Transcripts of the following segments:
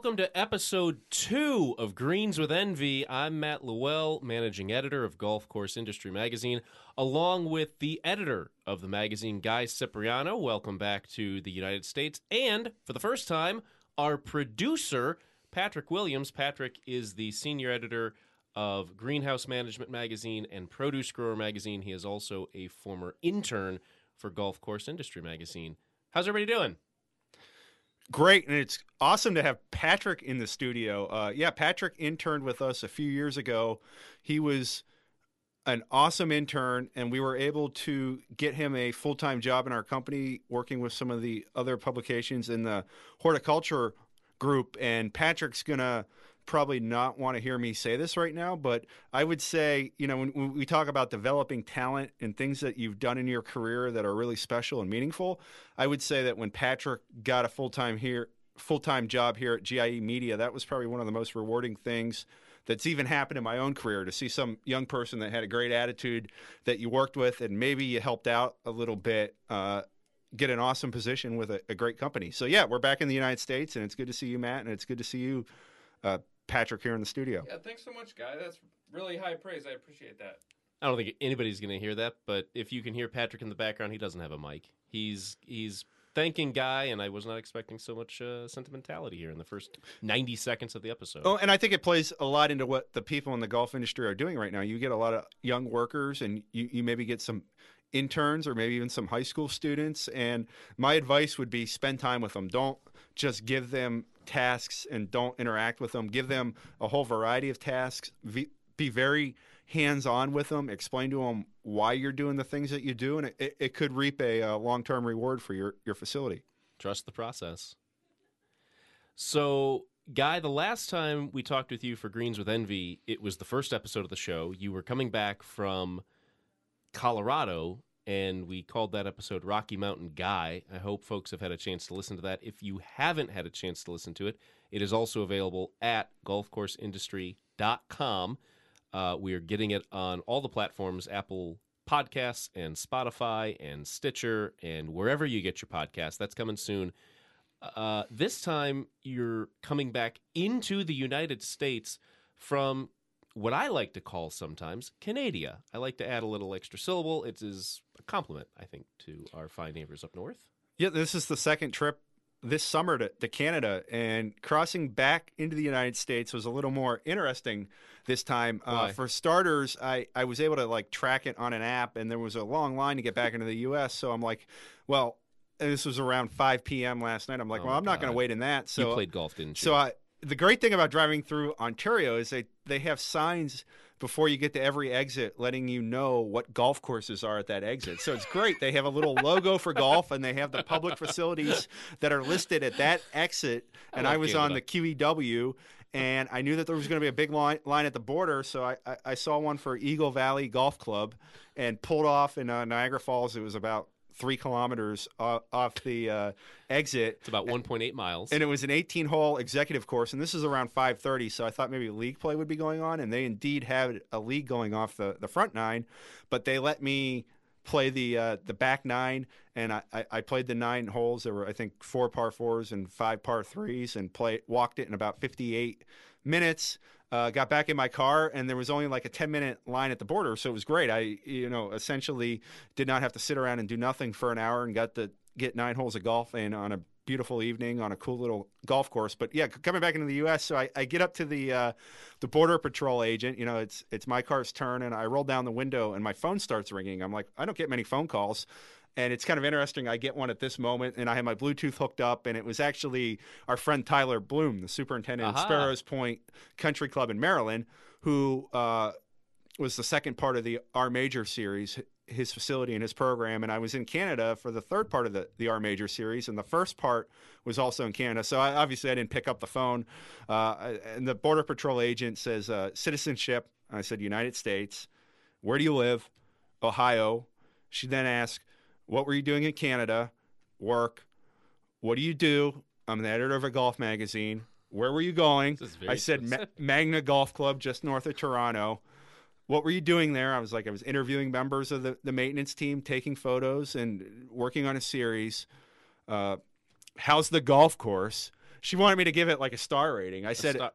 Welcome to episode two of Greens with Envy. I'm Matt LaWell, managing editor of Golf Course Industry Magazine, along with the editor of the magazine, Guy Cipriano. Welcome back to the United States. And for the first time, our producer, Patrick Williams. Patrick is the senior editor of Greenhouse Management Magazine and Produce Grower Magazine. He is also a former intern for Golf Course Industry Magazine. How's everybody doing? Great, and it's awesome to have Patrick in the studio. Uh, yeah, Patrick interned with us a few years ago. He was an awesome intern, and we were able to get him a full time job in our company, working with some of the other publications in the horticulture group. And Patrick's gonna probably not want to hear me say this right now, but I would say, you know, when, when, we talk about developing talent and things that you've done in your career that are really special and meaningful, I would say that when Patrick got a full time here, full time job here at GIE Media, that was probably one of the most rewarding things that's even happened in my own career to see some young person that had a great attitude that you worked with and maybe you helped out a little bit. Uh, get an awesome position with a, a, great company. So yeah, we're back in the United States, and it's good to see you, Matt, and it's good to see you, uh, Patrick here in the studio. Yeah, thanks so much, guy. That's really high praise. I appreciate that. I don't think anybody's going to hear that, but if you can hear Patrick in the background, he doesn't have a mic. He's he's thanking Guy, and I was not expecting so much uh, sentimentality here in the first 90 seconds of the episode. Oh, and I think it plays a lot into what the people in the golf industry are doing right now. You get a lot of young workers, and you, you maybe get some interns or maybe even some high school students. And my advice would be spend time with them. Don't just give them tasks and don't interact with them. Give them a whole variety of tasks. Be very hands on with them. Explain to them why you're doing the things that you do, and it, it could reap a, a uh, long term reward for your, your facility. Trust the process. So, Guy, the last time we talked with you for Greens with Envy, it was the first episode of the show. You were coming back from Colorado and we called that episode Rocky Mountain Guy. I hope folks have had a chance to listen to that. If you haven't had a chance to listen to it, it is also available at golfcourseindustry.com. Uh, we are getting it on all the platforms Apple Podcasts and Spotify and Stitcher and wherever you get your podcast. That's coming soon. Uh, this time, you're coming back into the United States from what I like to call sometimes Canada. I like to add a little extra syllable. It is a compliment, I think, to our fine neighbors up north. Yeah, this is the second trip this summer to, to Canada, and crossing back into the United States was a little more interesting this time. Uh, for starters, I, I was able to like track it on an app, and there was a long line to get back into the U.S. So I'm like, well, this was around 5 p.m. last night. I'm like, oh well, I'm not going to wait in that. So you played golf, didn't you? So I, the great thing about driving through Ontario is they they have signs before you get to every exit letting you know what golf courses are at that exit. So it's great. They have a little logo for golf and they have the public facilities that are listed at that exit. And I, I was on the QEW and I knew that there was going to be a big line, line at the border. So I, I, I, saw one for Eagle Valley Golf Club and pulled off in uh, Niagara Falls. It was about three kilometers off the uh, exit. It's about 1.8 miles, and it was an 18-hole executive course. And this is around 5:30, so I thought maybe league play would be going on, and they indeed had a league going off the the front nine, but they let me play the uh, the back nine, and I, I, played the nine holes. There were I think four par fours and five par threes, and play walked it in about 58 minutes. Uh, got back in my car, and there was only like a 10 minute line at the border, so it was great. I, you know, essentially did not have to sit around and do nothing for an hour, and got to get nine holes of golf in on a beautiful evening on a cool little golf course. But yeah, coming back into the U.S., so I, I get up to the uh, the border patrol agent. You know, it's it's my car's turn, and I roll down the window, and my phone starts ringing. I'm like, I don't get many phone calls. And it's kind of interesting. I get one at this moment, and I have my Bluetooth hooked up, and it was actually our friend Tyler Bloom, the superintendent uh-huh. at Sparrows Point Country Club in Maryland, who uh, was the second part of the Our Major series, his facility and his program. And I was in Canada for the third part of the, the Our Major series, and the first part was also in Canada. So I, obviously I didn't pick up the phone. Uh, and the Border Patrol agent says, uh, citizenship. I said, United States. Where do you live? Ohio. She then asked, what were you doing in Canada? Work. What do you do? I'm the editor of a golf magazine. Where were you going? I said Ma- Magna Golf Club just north of Toronto. What were you doing there? I was like, I was interviewing members of the, the maintenance team, taking photos, and working on a series. Uh, how's the golf course? she wanted me to give it like a star rating. I said, star-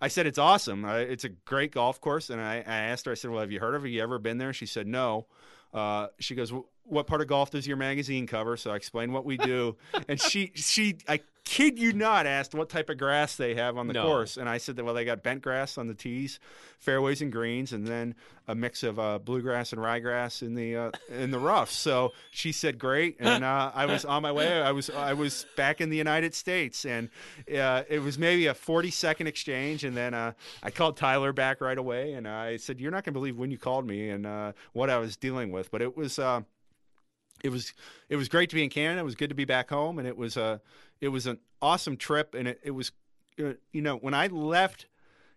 I said it's awesome. Uh, it's a great golf course, and I, I asked her. I said, "Well, have you heard of it? Have you ever been there?" She said, "No." Uh, she goes, "What part of golf does your magazine cover?" So I explain what we do, and she she I kid you not asked what type of grass they have on the No. course, and I said that well they got bent grass on the tees, fairways and greens, and then a mix of uh, bluegrass and ryegrass in the uh, in the rough. So she said great, and uh, I was on my way. I was I was back in the United States, and uh, it was maybe a forty second exchange, and then uh, I called Tyler back right away, and I said you're not gonna believe when you called me and uh, what I was dealing with, but it was. Uh, it was it was great to be in Canada. It was good to be back home, and it was a it was an awesome trip. And it, it was uh, you know when I left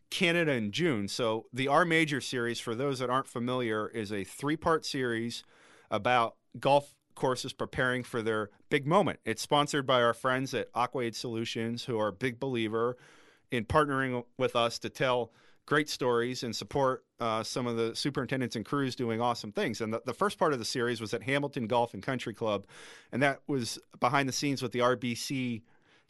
Canada in June. So the Our Major series, for those that aren't familiar, is a three part series about golf courses preparing for their big moment. It's sponsored by our friends at Aqua-Aid Solutions, who are a big believer in partnering with us to tell great stories and support uh, some of the superintendents and crews doing awesome things. And the, the first part of the series was at Hamilton Golf and Country Club, and that was behind the scenes with the RBC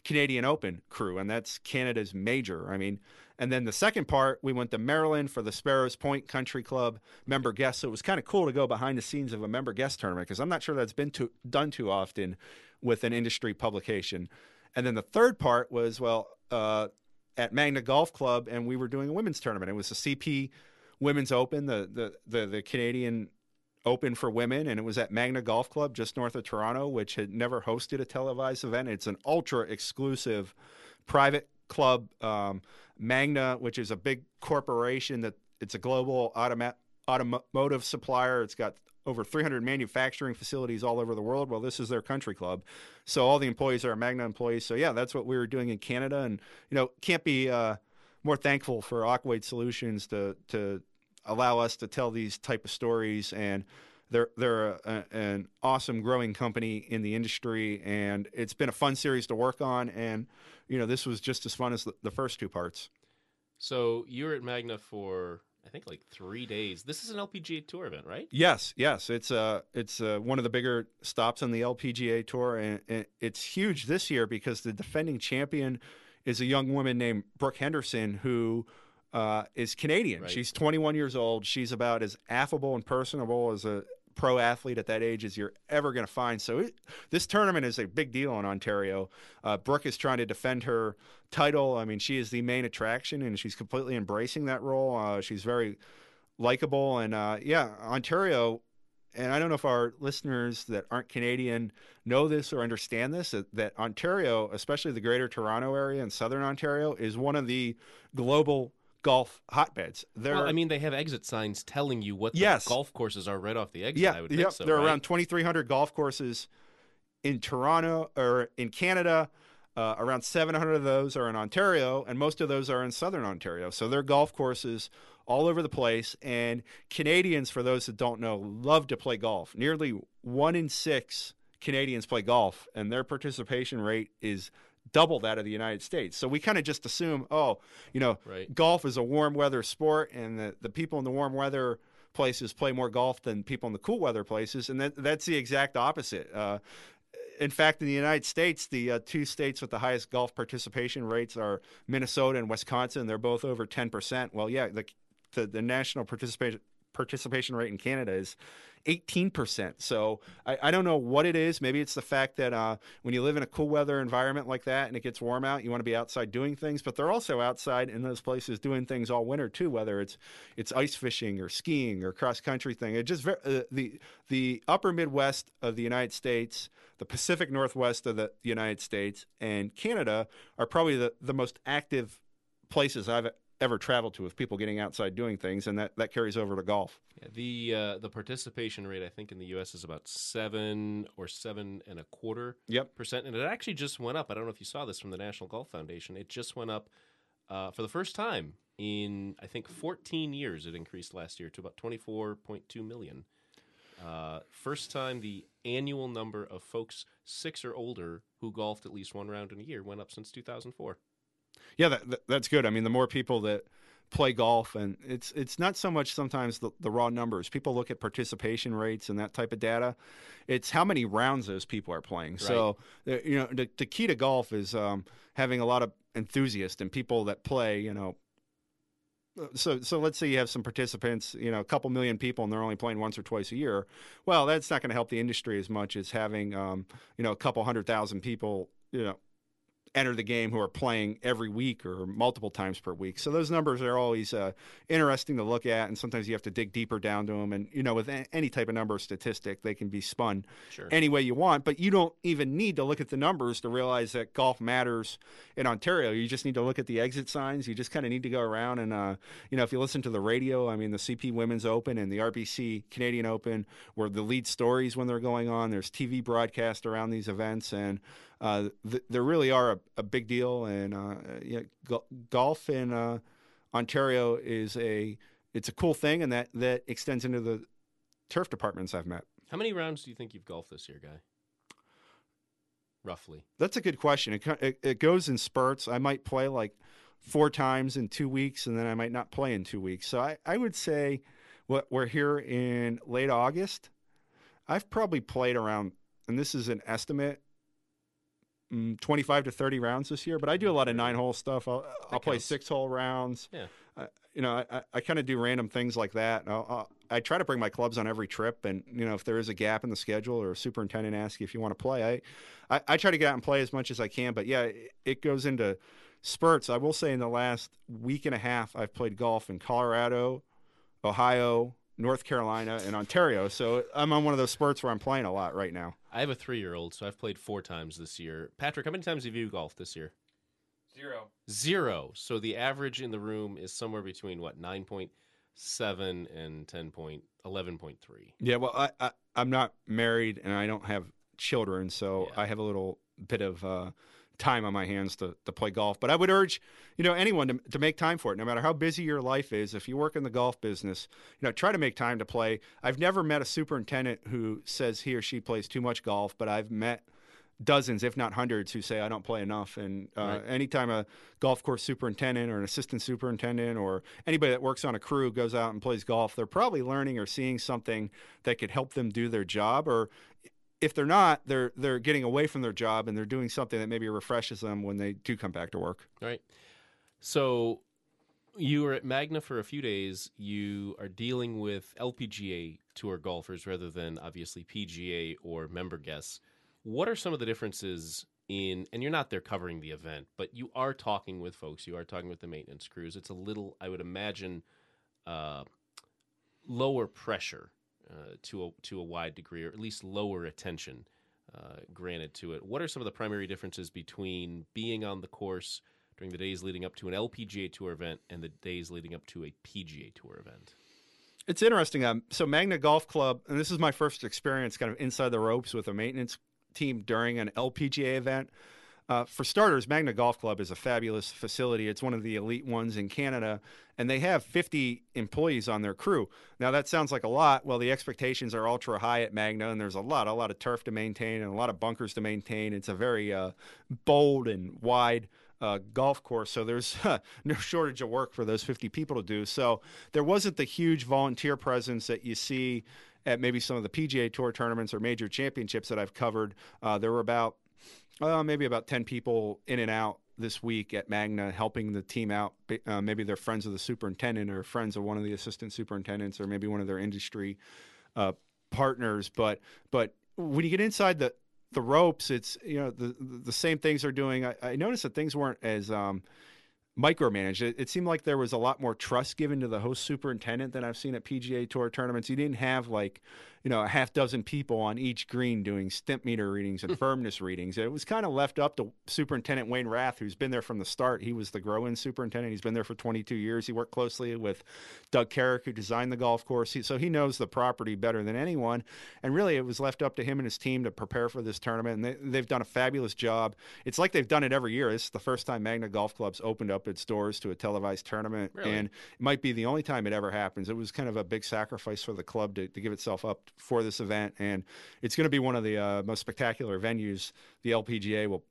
Canadian Open crew, and that's Canada's major. I mean, and then the second part, we went to Maryland for the Sparrows Point Country Club member guest. So it was kind of cool to go behind the scenes of a member guest tournament because I'm not sure that's been too, done too often with an industry publication. And then the third part was well uh, at Magna Golf Club, and we were doing a women's tournament. It was the CP Women's Open, the the the, the Canadian Open for women, and it was at Magna Golf Club just north of Toronto, which had never hosted a televised event. It's an ultra exclusive private club. Um, Magna, which is a big corporation that it's a global automa- automotive supplier. It's got over 300 manufacturing facilities all over the world. Well, this is their country club, so all the employees are Magna employees. So yeah, that's what we were doing in Canada, and you know, can't be uh, more thankful for Aqua-Aid Solutions to to allow us to tell these type of stories. And they're they're a, an awesome growing company in the industry. And it's been a fun series to work on. And you know this was just as fun as the, the first two parts. So you were at Magna for I think like three days. This is an LPGA Tour event, right? yes yes it's uh it's uh, one of the bigger stops on the LPGA tour and, and it's huge this year because the defending champion is a young woman named Brooke Henderson who uh, is Canadian. Right. She's 21 years old. She's about as affable and personable as a pro athlete at that age as you're ever going to find. So it, this tournament is a big deal in Ontario. Uh, Brooke is trying to defend her title. I mean, she is the main attraction, and she's completely embracing that role. Uh, she's very likable, and uh, yeah, Ontario. And I don't know if our listeners that aren't Canadian know this or understand this that, that Ontario, especially the Greater Toronto area and Southern Ontario, is one of the global golf hotbeds. There, Well, I mean, they have exit signs telling you what the Yes. golf courses are right off the exit. yeah, I would yep. so. there are right? around 2,300 golf courses in Toronto or in Canada. Uh, around 700 of those are in Ontario, and most of those are in Southern Ontario. So they're golf courses all over the place. And Canadians, for those that don't know, love to play golf. Nearly one in six Canadians play golf, and their participation rate is double that of the United States. So we kind of just assume, oh, you know, Right. golf is a warm weather sport, and the, the people in the warm weather places play more golf than people in the cool weather places, and that, that's the exact opposite. Uh, in fact, in the United States, the uh, two states with the highest golf participation rates are Minnesota and Wisconsin. They're both over ten percent. Well, yeah, the, the the national participation participation rate in Canada is 18%. So I, I don't know what it is. Maybe it's the fact that uh, when you live in a cool weather environment like that and it gets warm out, you want to be outside doing things. But they're also outside in those places doing things all winter too, whether it's it's ice fishing or skiing or cross country thing. It just uh, the the upper Midwest of the United States, the Pacific Northwest of the United States, and Canada are probably the, the most active places I've ever traveled to with people getting outside doing things, and that, that carries over to golf. Yeah, the uh, the participation rate, I think, in the U.S. is about seven or seven and a quarter Yep. percent, and it actually just went up. I don't know if you saw this from the National Golf Foundation. It just went up uh, for the first time in I think 14 years. It increased last year to about 24.2 million. Uh, first time the annual number of folks six or older who golfed at least one round in a year went up since 2004. Yeah, that, that, that's good. I mean, the more people that play golf, and it's it's not so much sometimes the, the raw numbers. People look at participation rates and that type of data. It's how many rounds those people are playing. So uh, you know, the, the key to golf is um, having a lot of enthusiasts and people that play. You know, so so let's say you have some participants, you know, a couple million people, and they're only playing once or twice a year. Well, that's not going to help the industry as much as having, um, you know, a couple hundred thousand people, you know, enter the game who are playing every week or multiple times per week. So those numbers are always uh, interesting to look at, and sometimes you have to dig deeper down to them. And you know, with a- any type of number statistic, they can be spun Sure. any way you want. But you don't even need to look at the numbers to realize that golf matters in Ontario. You just need to look at the exit signs. You just kind of need to go around and, uh, you know, if you listen to the radio, I mean, the CP Women's Open and the RBC Canadian Open were the lead stories when they're going on. There's TV broadcast around these events, and uh, th- there really are a, a big deal. And uh, yeah, go- golf in uh, Ontario is a it's a cool thing, and that that extends into the turf departments I've met. How many rounds do you think you've golfed this year, guy? Roughly. That's a good question. It, it it goes in spurts. I might play like four times in two weeks, and then I might not play in two weeks. So I, I would say, what we're here in late August. I've probably played around, and this is an estimate, mm, twenty-five to thirty rounds this year. But I do a lot of nine-hole stuff. I'll, I'll play six-hole rounds. Yeah. You know, I, I, I kind of do random things like that. I'll, I'll, I try to bring my clubs on every trip, and you know, if there is a gap in the schedule or a superintendent asks you if you want to play, I, I, I try to get out and play as much as I can. But yeah, it, it goes into spurts. I will say in the last week and a half, I've played golf in Colorado, Ohio, North Carolina, and Ontario. So I'm on one of those spurts where I'm playing a lot right now. I have a three-year-old, so I've played four times this year. Patrick, how many times have you golfed this year? Zero. Zero. So the average in the room is somewhere between what nine point seven and ten point eleven point three. Yeah, well, I, I I'm not married and I don't have children, so Yeah. I have a little bit of uh, time on my hands to, to play golf. But I would urge, you know, anyone to, to make time for it, no matter how busy your life is. If you work in the golf business, you know, try to make time to play. I've never met a superintendent who says he or she plays too much golf, but I've met dozens, if not hundreds, who say I don't play enough. And uh, Right. anytime a golf course superintendent or an assistant superintendent or anybody that works on a crew goes out and plays golf, they're probably learning or seeing something that could help them do their job. Or if they're not, they're they're getting away from their job and they're doing something that maybe refreshes them when they do come back to work. Right. So you were at Magna for a few days. You are dealing with LPGA tour golfers rather than obviously PGA or member guests. What are some of the differences in and you're not there covering the event, but you are talking with folks, you are talking with the maintenance crews. It's a little I would imagine uh, lower pressure uh, to a to a wide degree, or at least lower attention uh, granted to it. What are some of the primary differences between being on the course during the days leading up to an LPGA Tour event and the days leading up to a PGA Tour event? It's interesting. Um, so Magna Golf Club, and this is my first experience, kind of inside the ropes with a maintenance team during an LPGA event. Uh, for starters, Magna Golf Club is a fabulous facility. It's one of the elite ones in Canada, and they have 50 employees on their crew. Now that sounds like a lot. Well, the expectations are ultra high at Magna, and there's a lot, a lot of turf to maintain and a lot of bunkers to maintain. It's a very uh, bold and wide uh, golf course, so there's no shortage of work for those 50 people to do. So there wasn't the huge volunteer presence that you see at maybe some of the PGA Tour tournaments or major championships that I've covered. Uh, there were about uh, maybe about 10 people in and out this week at Magna helping the team out. Uh, maybe they're friends of the superintendent or friends of one of the assistant superintendents or maybe one of their industry uh, partners. But but when you get inside the the ropes, it's you know the the same things they're doing. I, I noticed that things weren't as um, micromanaged. It, it seemed like there was a lot more trust given to the host superintendent than I've seen at PGA Tour tournaments. You didn't have like you know a half dozen people on each green doing stimp meter readings and hmm. firmness readings. It was kind of left up to Superintendent Wayne Rath, who's been there from the start. He was the grow-in superintendent. He's been there for 22 years. He worked closely with Doug Carrick, who designed the golf course. He, so he knows the property better than anyone. And really, it was left up to him and his team to prepare for this tournament. And they, they've done a fabulous job. It's like they've done it every year. This is the first time Magna Golf Club's opened up its doors to a televised tournament, Really? and it might be the only time it ever happens. It was kind of a big sacrifice for the club to, to give itself up for this event, and it's going to be one of the uh, most spectacular venues the LPGA will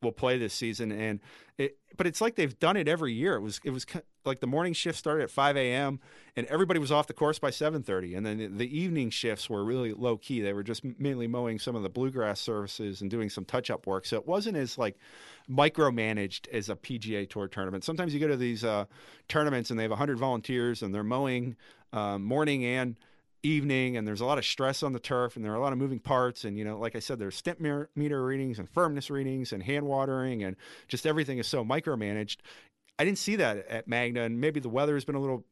will, play this season, and it, but it's like they've done it every year. It was it was like the morning shift started at 5 a.m. and everybody was off the course by 7:30, and then the, the evening shifts were really low key. They were just mainly mowing some of the bluegrass services and doing some touch up work, so it wasn't as like micromanaged as a PGA Tour tournament. Sometimes you go to these uh, tournaments and they have 100 volunteers and they're mowing uh, morning and evening and there's a lot of stress on the turf and there are a lot of moving parts and you know like i said there's stimp meter readings and firmness readings and hand watering and just everything is so micromanaged. I didn't see that at magna and maybe the weather has been a little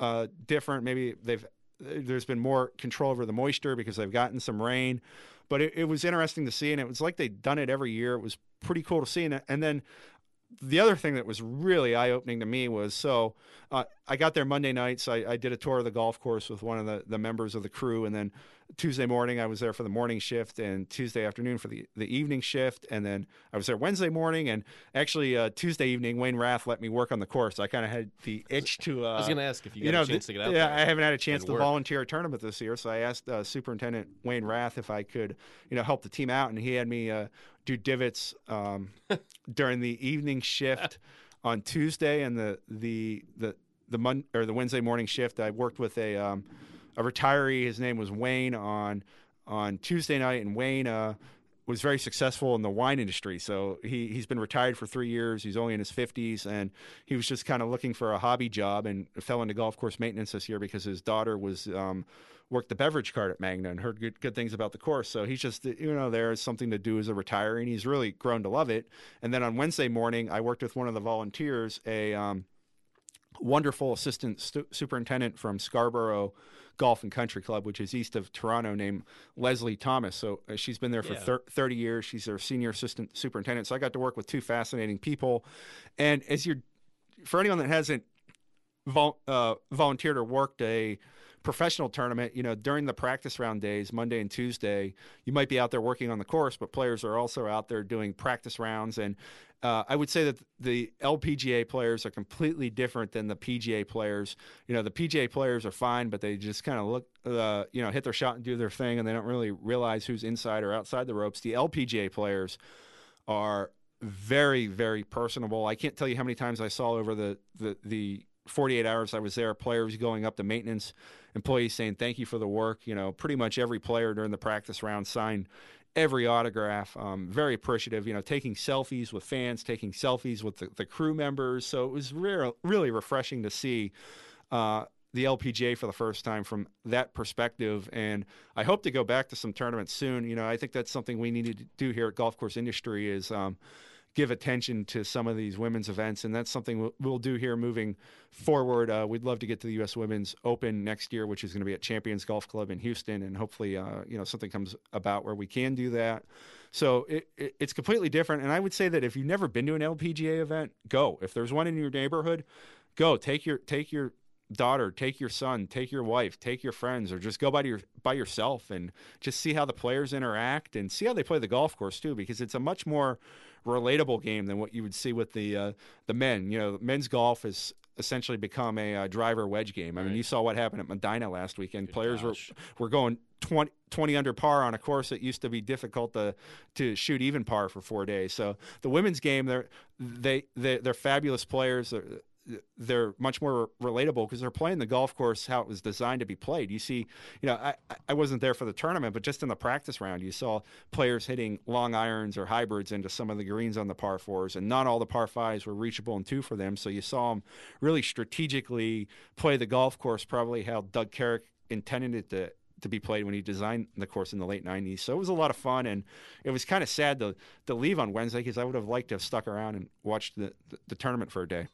uh, different. Maybe they've there's been more control over the moisture because they've gotten some rain. But it, it was interesting to see and it was like they'd done it every year. It was pretty cool to see and, and then the other thing that was really eye opening to me was so uh, I got there Monday nights. so I, I, did a tour of the golf course with one of the, the members of the crew, and then Tuesday morning I was there for the morning shift, and Tuesday afternoon for the, the evening shift, and then I was there Wednesday morning, and actually uh, Tuesday evening Wayne Rath let me work on the course. I kind of had the itch to. Uh, I was going to ask if you got you know, a chance to get out yeah. I haven't had a chance to work. volunteer a tournament this year, so I asked uh, Superintendent Wayne Rath if I could, you know, help the team out, and he had me uh, do divots um, during the evening shift on Tuesday and the the the the Mon- or the Wednesday morning shift. I worked with a um, a retiree. His name was Wayne on on Tuesday night, and Wayne uh, was very successful in the wine industry. So he he's been retired for three years. He's only in his fifties, and he was just kind of looking for a hobby job and fell into golf course maintenance this year because his daughter was. Um, worked the beverage cart at Magna and heard good, good things about the course. So he's just, you know, there's something to do as a retiree, and he's really grown to love it. And then on Wednesday morning, I worked with one of the volunteers, a um, wonderful assistant stu- superintendent from Scarborough Golf and Country Club, which is east of Toronto, named Leslie Thomas. So uh, she's been there for Yeah. thir- 30 years. She's their senior assistant superintendent. So I got to work with two fascinating people. And as you're, for anyone that hasn't vol- uh, volunteered or worked a professional tournament, you know, during the practice round days, Monday and Tuesday, you might be out there working on the course, but players are also out there doing practice rounds. And uh, I would say that the LPGA players are completely different than the PGA players. You know, the PGA players are fine, but they just kind of look, uh, you know, hit their shot and do their thing, and they don't really realize who's inside or outside the ropes. The LPGA players are very, very personable. I can't tell you how many times I saw over the the, the 48 hours I was there, players going up to maintenance employees saying thank you for the work. You know, pretty much every player during the practice round signed every autograph. Um, very appreciative. You know, taking selfies with fans, taking selfies with the, the crew members. So it was re- really refreshing to see. Uh, the LPGA for the first time from that perspective, and I hope to go back to some tournaments soon. You know, I think that's something we need to do here at Golf Course Industry is um, give attention to some of these women's events, and that's something we'll, we'll do here moving forward. Uh, we'd love to get to the U.S. Women's Open next year, which is going to be at Champions Golf Club in Houston, and hopefully, uh, you know, something comes about where we can do that. So it, it, it's completely different, and I would say that if you've never been to an LPGA event, go. If there's one in your neighborhood, go. Take your take your daughter, take your son, take your wife, take your friends, or just go by your by yourself and just see how the players interact and see how they play the golf course too, because it's a much more relatable game than what you would see with the uh, the men. You know, men's golf has essentially become a uh, driver wedge game. I mean, you saw what happened at Medinah last weekend. Good Players were gosh. were going 20, 20 under par on a course that used to be difficult to to shoot even par for four days. So the women's game, they're they, they they're fabulous players. They're, they're much more relatable because they're playing the golf course how it was designed to be played. You see, you know, I, I wasn't there for the tournament, but just in the practice round, you saw players hitting long irons or hybrids into some of the greens on the par fours, and not all the par fives were reachable in two for them. So you saw them really strategically play the golf course, probably how Doug Carrick intended it to to be played when he designed the course in the late 90s. So it was a lot of fun, and it was kind of sad to, to leave on Wednesday because I would have liked to have stuck around and watched the, the, the tournament for a day.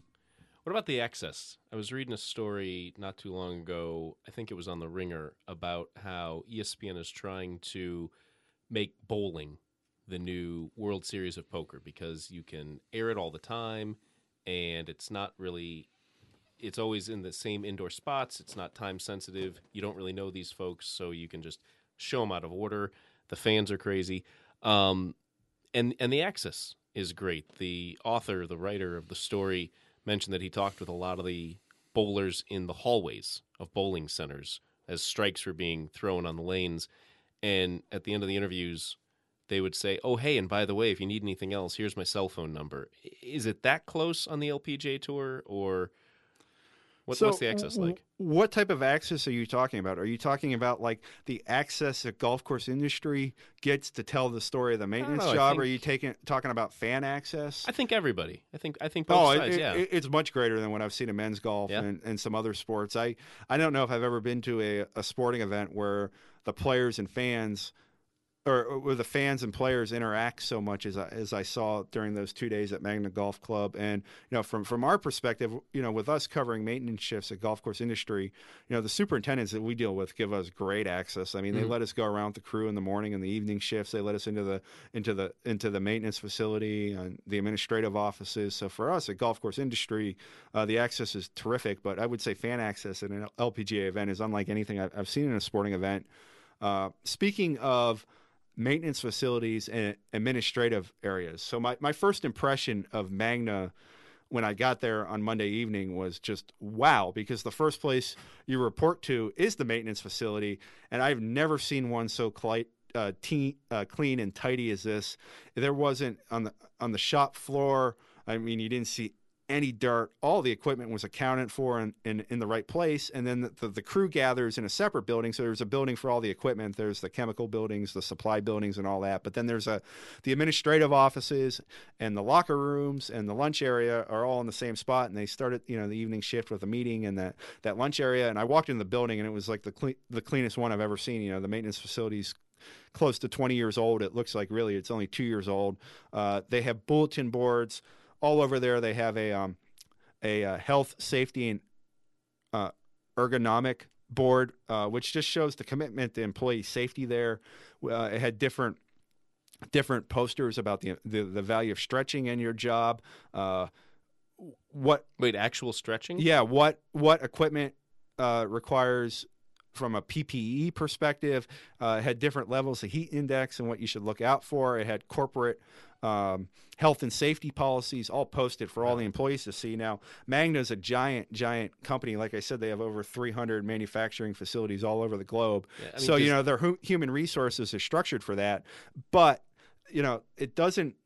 What about the excess? I was reading a story not too long ago. I think it was on the Ringer about how ESPN is trying to make bowling the new World Series of Poker because you can air it all the time, and it's not really. It's always in the same indoor spots. It's not time sensitive. You don't really know these folks, so you can just show them out of order. The fans are crazy, um, and and the access is great. The author, the writer of the story mentioned that he talked with a lot of the bowlers in the hallways of bowling centers as strikes were being thrown on the lanes. And at the end of the interviews, they would say, "Oh, hey, and by the way, if you need anything else, here's my cell phone number." Is it that close on the LPGA tour, or what, So, what's the access like? What type of access are you talking about? Are you talking about like the access that golf course industry gets to tell the story of the maintenance know, job? Or are you taking talking about fan access? I think everybody. I think I think both Oh, sides. it- yeah. it- it's much greater than what I've seen in men's golf Yeah. and, and some other sports. I, I don't know if I've ever been to a, a sporting event where the players and fans, or, or where the fans and players interact so much as I, as I saw during those two days at Magna Golf Club. And you know, from from our perspective, you know, with us covering maintenance shifts at golf course industry, you know, the superintendents that we deal with give us great access. I mean, they Mhm. let us go around with the crew in the morning and the evening shifts. They let us into the into the into the maintenance facility and the administrative offices. So for us at golf course industry, uh, the access is terrific. But I would say fan access at an LPGA event is unlike anything I've, I've seen in a sporting event. Uh, speaking of maintenance facilities and administrative areas, so my, my first impression of Magna when I got there on Monday evening was just wow, because the first place you report to is the maintenance facility, and I've never seen one so uh, teen, uh, clean and tidy as this. There wasn't on the on the shop floor. I mean, you didn't see any dirt. All the equipment was accounted for in, in, in the right place. And then the, the, the crew gathers in a separate building. So there's a building for all the equipment. There's the chemical buildings, the supply buildings, and all that. But then there's a the administrative offices and the locker rooms and the lunch area are all in the same spot. And they started, you know, the evening shift with a meeting and that that lunch area. And I walked in the building and it was like the cle- the cleanest one I've ever seen. You know, the maintenance facilities close to 20 years old. It looks like really it's only two years old. Uh, they have bulletin boards all over there. They have a um, a uh, health, safety, and uh, ergonomic board, uh, which just shows the commitment to employee safety. There, uh, it had different different posters about the the, the value of stretching in your job. Uh, what Wait, actual stretching? yeah, what what equipment uh, requires from a PPE perspective? Uh, had different levels of heat index and what you should look out for. It had corporate um, health and safety policies all posted for all the employees to see. Now, Magna is a giant, giant company. Like I said, they have over 300 manufacturing facilities all over the globe. Yeah, I mean, so you know their hu- human resources are structured for that, but you know it doesn't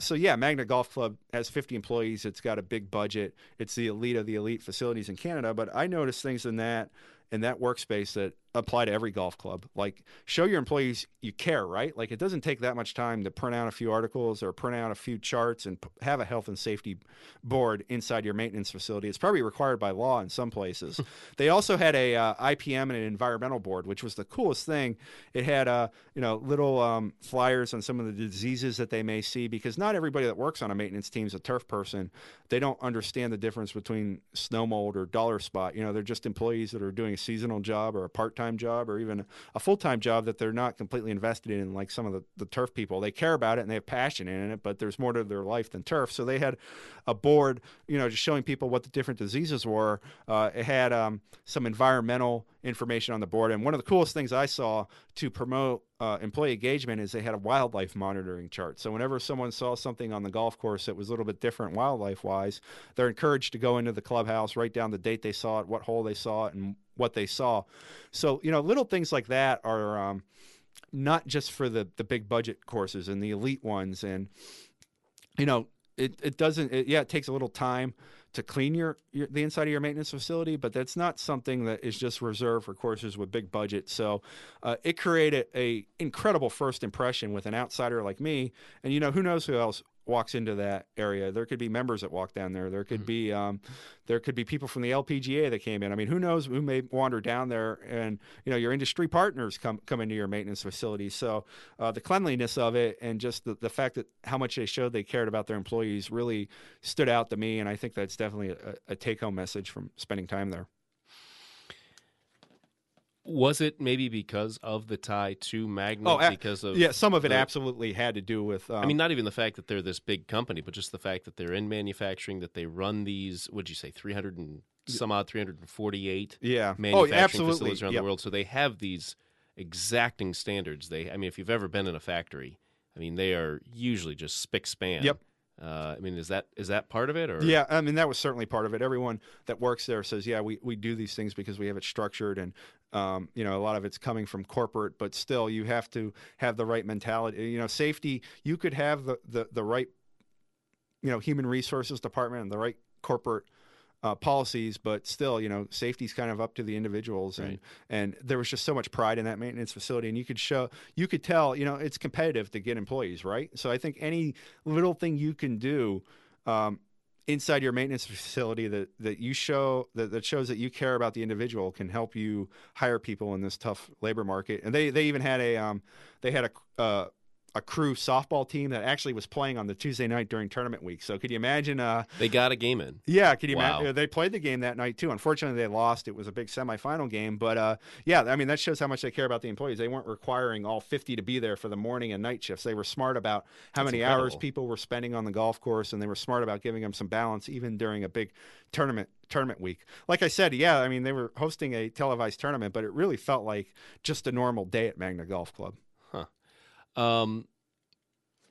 so yeah, Magna Golf Club has 50 employees. It's got a big budget. It's the elite of the elite facilities in Canada. But I noticed things in that in that workspace that apply to every golf club. Like show your employees you care, right? Like it doesn't take that much time to print out a few articles or print out a few charts and p- have a health and safety board inside your maintenance facility. It's probably required by law in some places. they also had a uh, IPM and an environmental board, which was the coolest thing. It had uh, you know little um, flyers on some of the diseases that they may see because not everybody that works on a maintenance team is a turf person. They don't understand the difference between snow mold or dollar spot. You know, they're just employees that are doing a seasonal job or a part-time job or even a full-time job that they're not completely invested in like some of the, the turf people. They care about it and they have passion in it, but there's more to their life than turf. So they had a board, you know, just showing people what the different diseases were. Uh, it had um, some environmental information on the board. And one of the coolest things I saw to promote uh, employee engagement is they had a wildlife monitoring chart. So whenever someone saw something on the golf course that was a little bit different wildlife wise, they're encouraged to go into the clubhouse, write down the date they saw it, what hole they saw it, and what they saw. So you know, little things like that are um, not just for the the big budget courses and the elite ones, and you know, it it doesn't. It, yeah, it takes a little time to clean your, your the inside of your maintenance facility, but that's not something that is just reserved for courses with big budgets. So uh, it created a incredible first impression with an outsider like me, and you know who knows who else walks into that area. There could be members that walk down there. There could be um, there could be people from the LPGA that came in. I mean, who knows who may wander down there, and you know your industry partners come come into your maintenance facility. So uh, the cleanliness of it and just the, the fact that how much they showed they cared about their employees really stood out to me, and I think that's definitely a, a take home message from spending time there. Was it maybe because of the tie to Magna? Oh, because of Yeah, some of it the- absolutely had to do with. Um, I mean, not even the fact that they're this big company, but just the fact that they're in manufacturing, that they run these. What would you say three hundred and some odd, three hundred and forty-eight yeah, oh, manufacturing absolutely. facilities around Yep. the world. So they have these exacting standards. They, I mean, if you've ever been in a factory, I mean, they are usually just spick span. Yep. Uh, I mean, is that is that part of it, or Yeah, I mean that was certainly part of it. Everyone that works there says, "Yeah, we, we do these things because we have it structured." And Um, you know, a lot of it's coming from corporate, but still, you have to have the right mentality. You know, safety. You could have the the, the right, you know, human resources department and the right corporate uh, policies, but still, you know, safety's kind of up to the individuals, and Right. and there was just so much pride in that maintenance facility, and you could show, you could tell, you know, it's competitive to get employees, right? So I think any little thing you can do. Um, inside your maintenance facility that, that you show that, that shows that you care about the individual can help you hire people in this tough labor market. And they, they even had a um, they had a uh, a crew softball team that actually was playing on the Tuesday night during tournament week. So could you imagine? Uh, They got a game in. yeah, could you Wow. imagine? They played the game that night too. Unfortunately, they lost. It was a big semifinal game, but uh, yeah, I mean that shows how much they care about the employees. They weren't requiring all 50 to be there for the morning and night shifts. They were smart about how That's many hours people were spending on the golf course, and they were smart about giving them some balance even during a big tournament tournament week. Like I said, yeah, I mean they were hosting a televised tournament, but it really felt like just a normal day at Magna Golf Club. Um,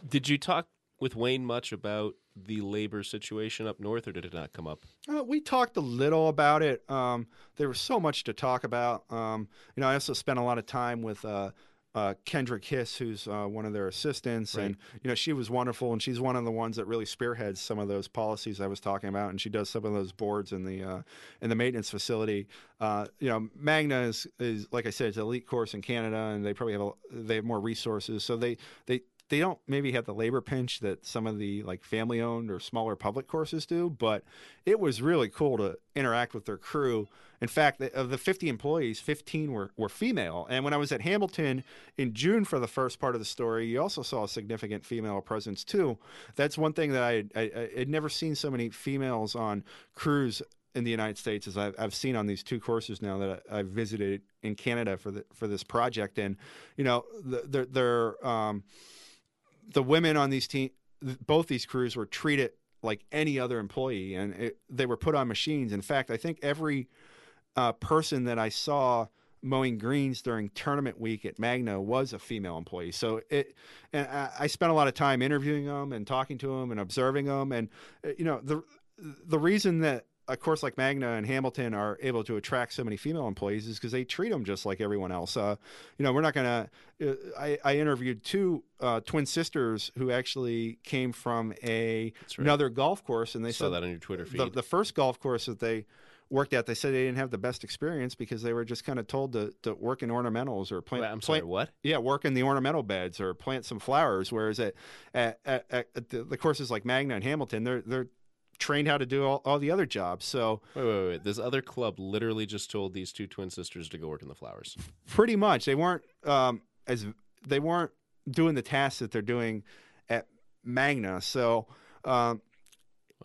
did you talk with Wayne much about the labor situation up north, or did it not come up? Uh, we talked a little about it. Um, there was so much to talk about. Um, you know, I also spent a lot of time with uh, uh, Kendra Kiss, who's uh, one of their assistants, Right. and you know, she was wonderful, and she's one of the ones that really spearheads some of those policies I was talking about, and she does some of those boards in the uh, in the maintenance facility. Uh, you know, Magna is, is like I said, it's an elite course in Canada, and they probably have a, they have more resources, so they they they don't maybe have the labor pinch that some of the like family owned or smaller public courses do, but it was really cool to interact with their crew. In fact, of the 50 employees, 15 were, were female. And when I was at Hamilton in June for the first part of the story, you also saw a significant female presence too. That's one thing that I, I, I had never seen so many females on crews in the United States as I've, I've seen on these two courses now that I, I've visited in Canada for the for this project. And you know, they're they're um, the women on these team, both these crews were treated like any other employee, and it, they were put on machines. In fact, I think every uh, person that I saw mowing greens during tournament week at Magna was a female employee. So it, and I, I spent a lot of time interviewing them and talking to them and observing them. And uh, you know, the the reason that a course like Magna and Hamilton are able to attract so many female employees is because they treat them just like everyone else. Uh, you know, we're not gonna. Uh, I, I interviewed two uh, twin sisters who actually came from a right. another golf course, and they saw said that on your Twitter feed. the, the first golf course that they worked at, they said they didn't have the best experience because they were just kind of told to, to work in ornamentals or plant. Wait, I'm sorry, plant what? yeah, work in the ornamental beds or plant some flowers. Whereas at at, at, at the, the courses like Magna and Hamilton, they're they're trained how to do all, all the other jobs. So Wait, wait, wait. This other club literally just told these two twin sisters to go work in the flowers. pretty much they weren't um, as they weren't doing the tasks that they're doing at Magna. So um,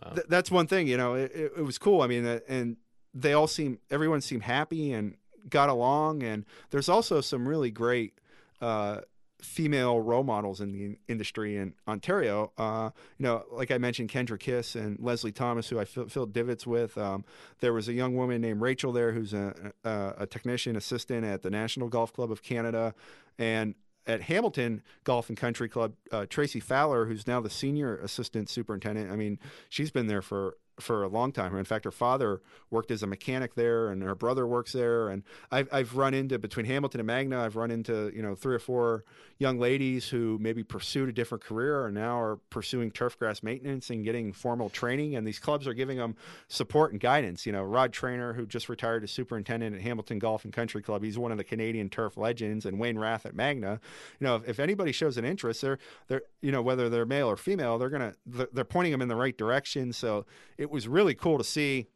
Wow. th- that's one thing. You know, it, it, it was cool. I mean, uh, and they all seem everyone seemed happy and got along. And there's also some really great. Uh, female role models in the industry in Ontario. Uh, you know, like I mentioned, Kendra Kiss and Leslie Thomas, who I filled divots with. Um, there was a young woman named Rachel there, who's a, a, a technician assistant at the National Golf Club of Canada, and at Hamilton Golf and Country Club, uh, Tracy Fowler, who's now the senior assistant superintendent. I mean, she's been there for for a long time. In fact, her father worked as a mechanic there, and her brother works there. And I've I've run into between Hamilton and Magna, I've run into you know three or four young ladies who maybe pursued a different career and now are pursuing turfgrass maintenance and getting formal training. And these clubs are giving them support and guidance. You know, Rod Trainor, who just retired as superintendent at Hamilton Golf and Country Club, he's one of the Canadian turf legends, and Wayne Rath at Magna. You know, if, if anybody shows an interest, they're they're you know whether they're male or female, they're gonna they're, they're pointing them in the right direction. So was really cool to see.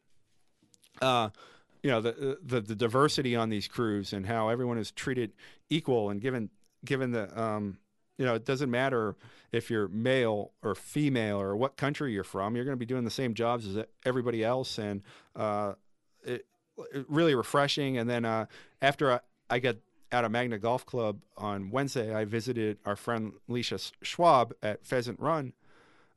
Uh, you know the, the the diversity on these crews and how everyone is treated equal and given given the um, you know it doesn't matter if you're male or female or what country you're from you're going to be doing the same jobs as everybody else and uh, it, it really refreshing and then uh, after I, I got out of Magna Golf Club on Wednesday I visited our friend Leasha Schwab at Pheasant Run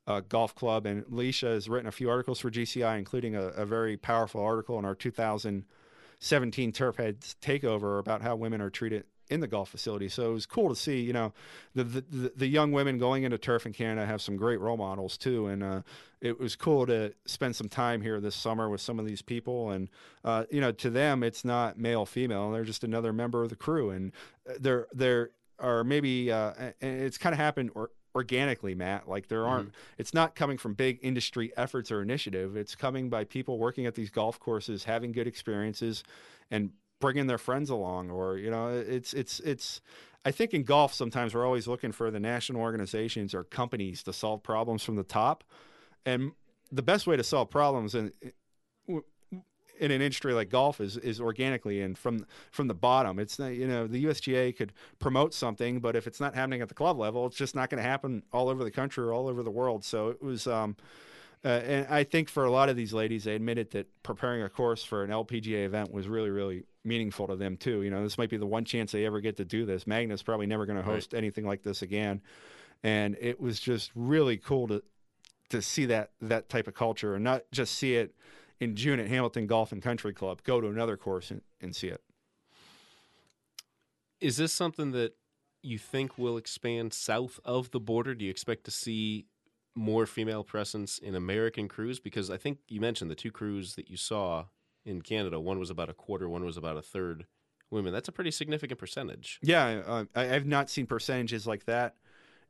uh, golf club, and Leasha has written a few articles for GCI, including a, a very powerful article in our 2017 Turf Heads takeover about how women are treated in the golf facility. So it was cool to see, you know, the the, the young women going into turf in Canada have some great role models too, and uh, it was cool to spend some time here this summer with some of these people. And uh, you know, to them, it's not male female; they're just another member of the crew, and uh, they're they're are maybe uh, and it's kind of happened or organically, Matt. Like there aren't, mm-hmm. it's not coming from big industry efforts or initiative. It's coming by people working at these golf courses, having good experiences, and bringing their friends along. Or you know, it's it's it's. I think in golf sometimes we're always looking for the national organizations or companies to solve problems from the top, and the best way to solve problems and in an industry like golf is is organically and from from the bottom. It's not, you know the USGA could promote something, but if it's not happening at the club level, it's just not going to happen all over the country or all over the world. So it was. Um, uh, and I think for a lot of these ladies, they admitted that preparing a course for an LPGA event was really, really meaningful to them too. You know, this might be the one chance they ever get to do this. Magna's probably never going to host right. anything like this again, and it was just really cool to to see that that type of culture and not just see it in June at Hamilton Golf and Country Club. Go to another course and, and see it. Is this something that you think will expand south of the border? Do you expect to see more female presence in American crews? Because I think you mentioned the two crews that you saw in Canada. One was about a quarter, one was about a third women. That's a pretty significant percentage. Yeah, uh, I, have not seen percentages like that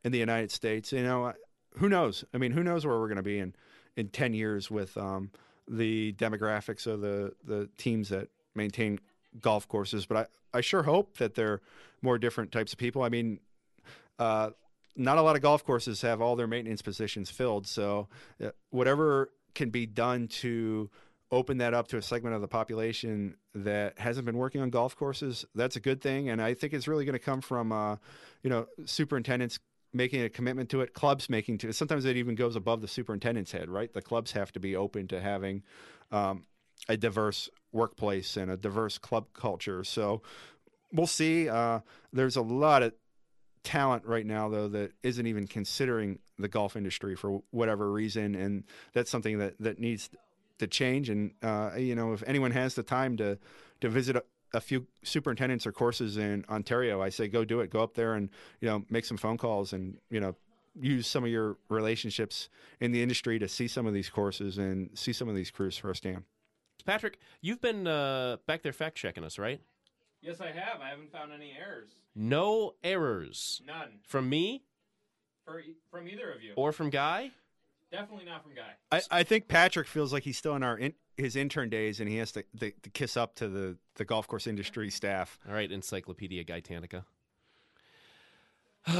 in the United States. You know, who knows? I mean, who knows where we're going to be in in ten years with um, the demographics of the the teams that maintain golf courses. But I, I sure hope that they're more different types of people. I mean, uh, not a lot of golf courses have all their maintenance positions filled. So uh, whatever can be done to open that up to a segment of the population that hasn't been working on golf courses, that's a good thing. And I think it's really going to come from, uh, you know, superintendents making a commitment to it, clubs making to it. Sometimes it even goes above the superintendent's head, right? The clubs have to be open to having um, a diverse workplace and a diverse club culture. So we'll see. Uh, there's a lot of talent right now, though, that isn't even considering the golf industry for whatever reason, and that's something that that needs to change. And uh, you know, if anyone has the time to to visit a few superintendents or courses in Ontario, I say go do it. Go up there and you know make some phone calls and you know use some of your relationships in the industry to see some of these courses and see some of these crews firsthand. Patrick, you've been uh, back there fact checking us, right? Yes, I have. I haven't found any errors. No errors. None. From me? For, from either of you. Or from Guy? Definitely not from Guy. I, I think Patrick feels like he's still in our in, his intern days, and he has to, to, kiss up to the the golf course industry staff. All right, Encyclopedia Guytanica.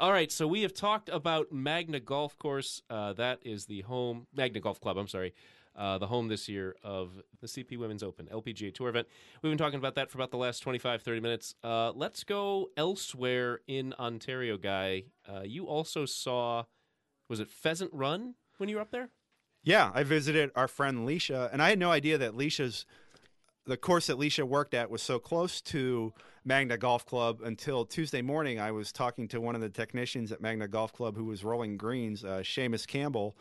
All right, so we have talked about Magna Golf Course. Uh, that is the home Magna Golf Club. I'm sorry, uh, the home this year of the CP Women's Open LPGA Tour event. We've been talking about that for about the last 25, 30 minutes. Uh, let's go elsewhere in Ontario, Guy. Uh, you also saw was it Pheasant Run when you were up there? Yeah, I visited our friend Leasha, and I had no idea that Leasha's the course that Leasha worked at was so close to Magna Golf Club until Tuesday morning. I was talking to one of the technicians at Magna Golf Club who was rolling greens, uh, Seamus Campbell,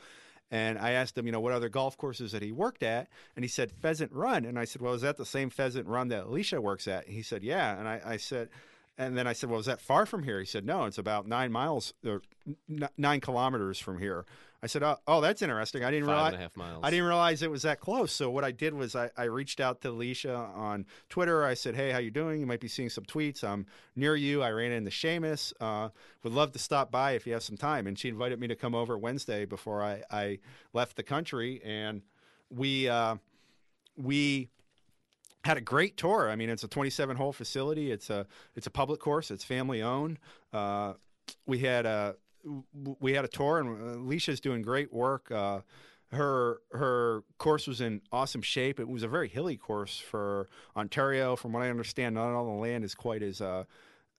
and I asked him, you know, what other golf courses that he worked at, and he said Pheasant Run, and I said, well, is that the same Pheasant Run that Leasha works at? And he said, yeah, and I, I said. And then I said, "Well, is that far from here?" He said, "No, it's about nine miles or n- nine kilometers from here." I said, "Oh, oh that's interesting. I didn't Five realize and a half miles. I didn't realize it was that close." So what I did was I, I reached out to Leasha on Twitter. I said, "Hey, how you doing? You might be seeing some tweets. I'm near you. I ran into Seamus. Uh, would love to stop by if you have some time." And she invited me to come over Wednesday before I, I left the country, and we uh, we had a great tour. I mean, it's a 27 hole facility. It's a it's a public course. It's family owned. Uh, we had a we had a tour, and Leasha's doing great work. Uh, her her course was in awesome shape. It was a very hilly course for Ontario. From what I understand, not all the land is quite as uh,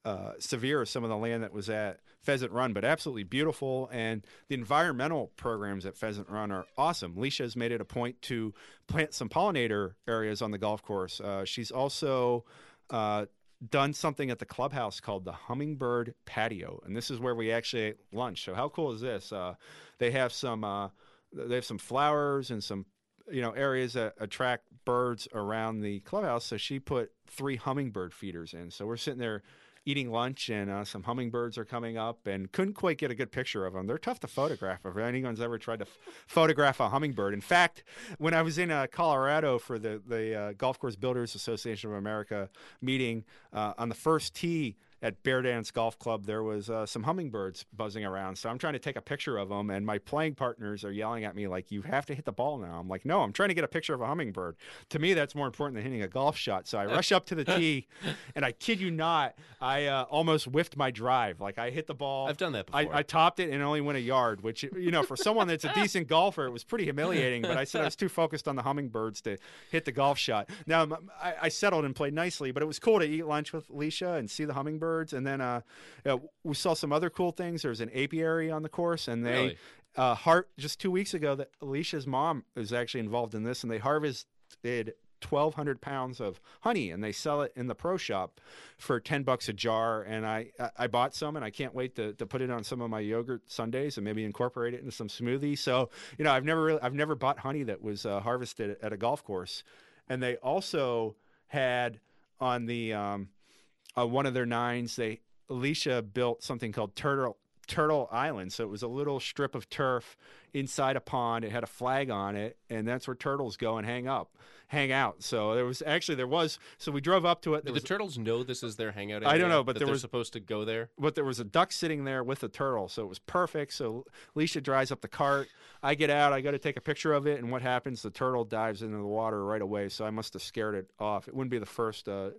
uh, severe as some of the land that was at Pheasant Run, but absolutely beautiful. And the environmental programs at Pheasant Run are awesome. Leasha has made it a point to plant some pollinator areas on the golf course. Uh, she's also uh, done something at the clubhouse called the Hummingbird Patio, and this is where we actually ate lunch. So how cool is this? Uh, they have some uh, they have some flowers and some you know areas that attract birds around the clubhouse, so she put three hummingbird feeders in. So we're sitting there eating lunch, and uh, some hummingbirds are coming up, and couldn't quite get a good picture of them. They're tough to photograph. If anyone's ever tried to f- photograph a hummingbird, in fact, when I was in uh, Colorado for the the uh, Golf Course Builders Association of America meeting uh, on the first tee at Bear Dance Golf Club, there was uh, some hummingbirds buzzing around. So I'm trying to take a picture of them, and my playing partners are yelling at me like, "You have to hit the ball now." I'm like, "No, I'm trying to get a picture of a hummingbird. To me, that's more important than hitting a golf shot." So I rush up to the tee, and I kid you not, I uh, almost whiffed my drive. Like I hit the ball. I've done that I, before. I topped it and only went a yard, which you know, for someone that's a decent golfer, it was pretty humiliating. But I said I was too focused on the hummingbirds to hit the golf shot. Now I settled and played nicely, but it was cool to eat lunch with Leasha and see the hummingbirds. And then uh, uh, we saw some other cool things. There's an apiary on the course, and they Really? uh, har- just two weeks ago that Leasha's mom is actually involved in this, and they harvested 1,200 pounds of honey, and they sell it in the pro shop for 10 bucks a jar. And I I- I bought some, and I can't wait to, to put it on some of my yogurt sundaes and maybe incorporate it into some smoothies. So you know, I've never really I've never bought honey that was uh, harvested at a golf course, and they also had on the um, uh, one of their nines they Leasha built something called Turtle Turtle Island. So it was a little strip of turf inside a pond. It had a flag on it, and that's where turtles go and hang up, hang out. So there was actually there was. So we drove up to it. Do There the turtles know this is their hangout? I don't know, but there they're was- supposed to go there. but there was a duck sitting there with a turtle, so it was perfect. So Leasha drives up the cart. I get out. I go to take a picture of it, and what happens? The turtle dives into the water right away. So I must have scared it off. It wouldn't be the first uh,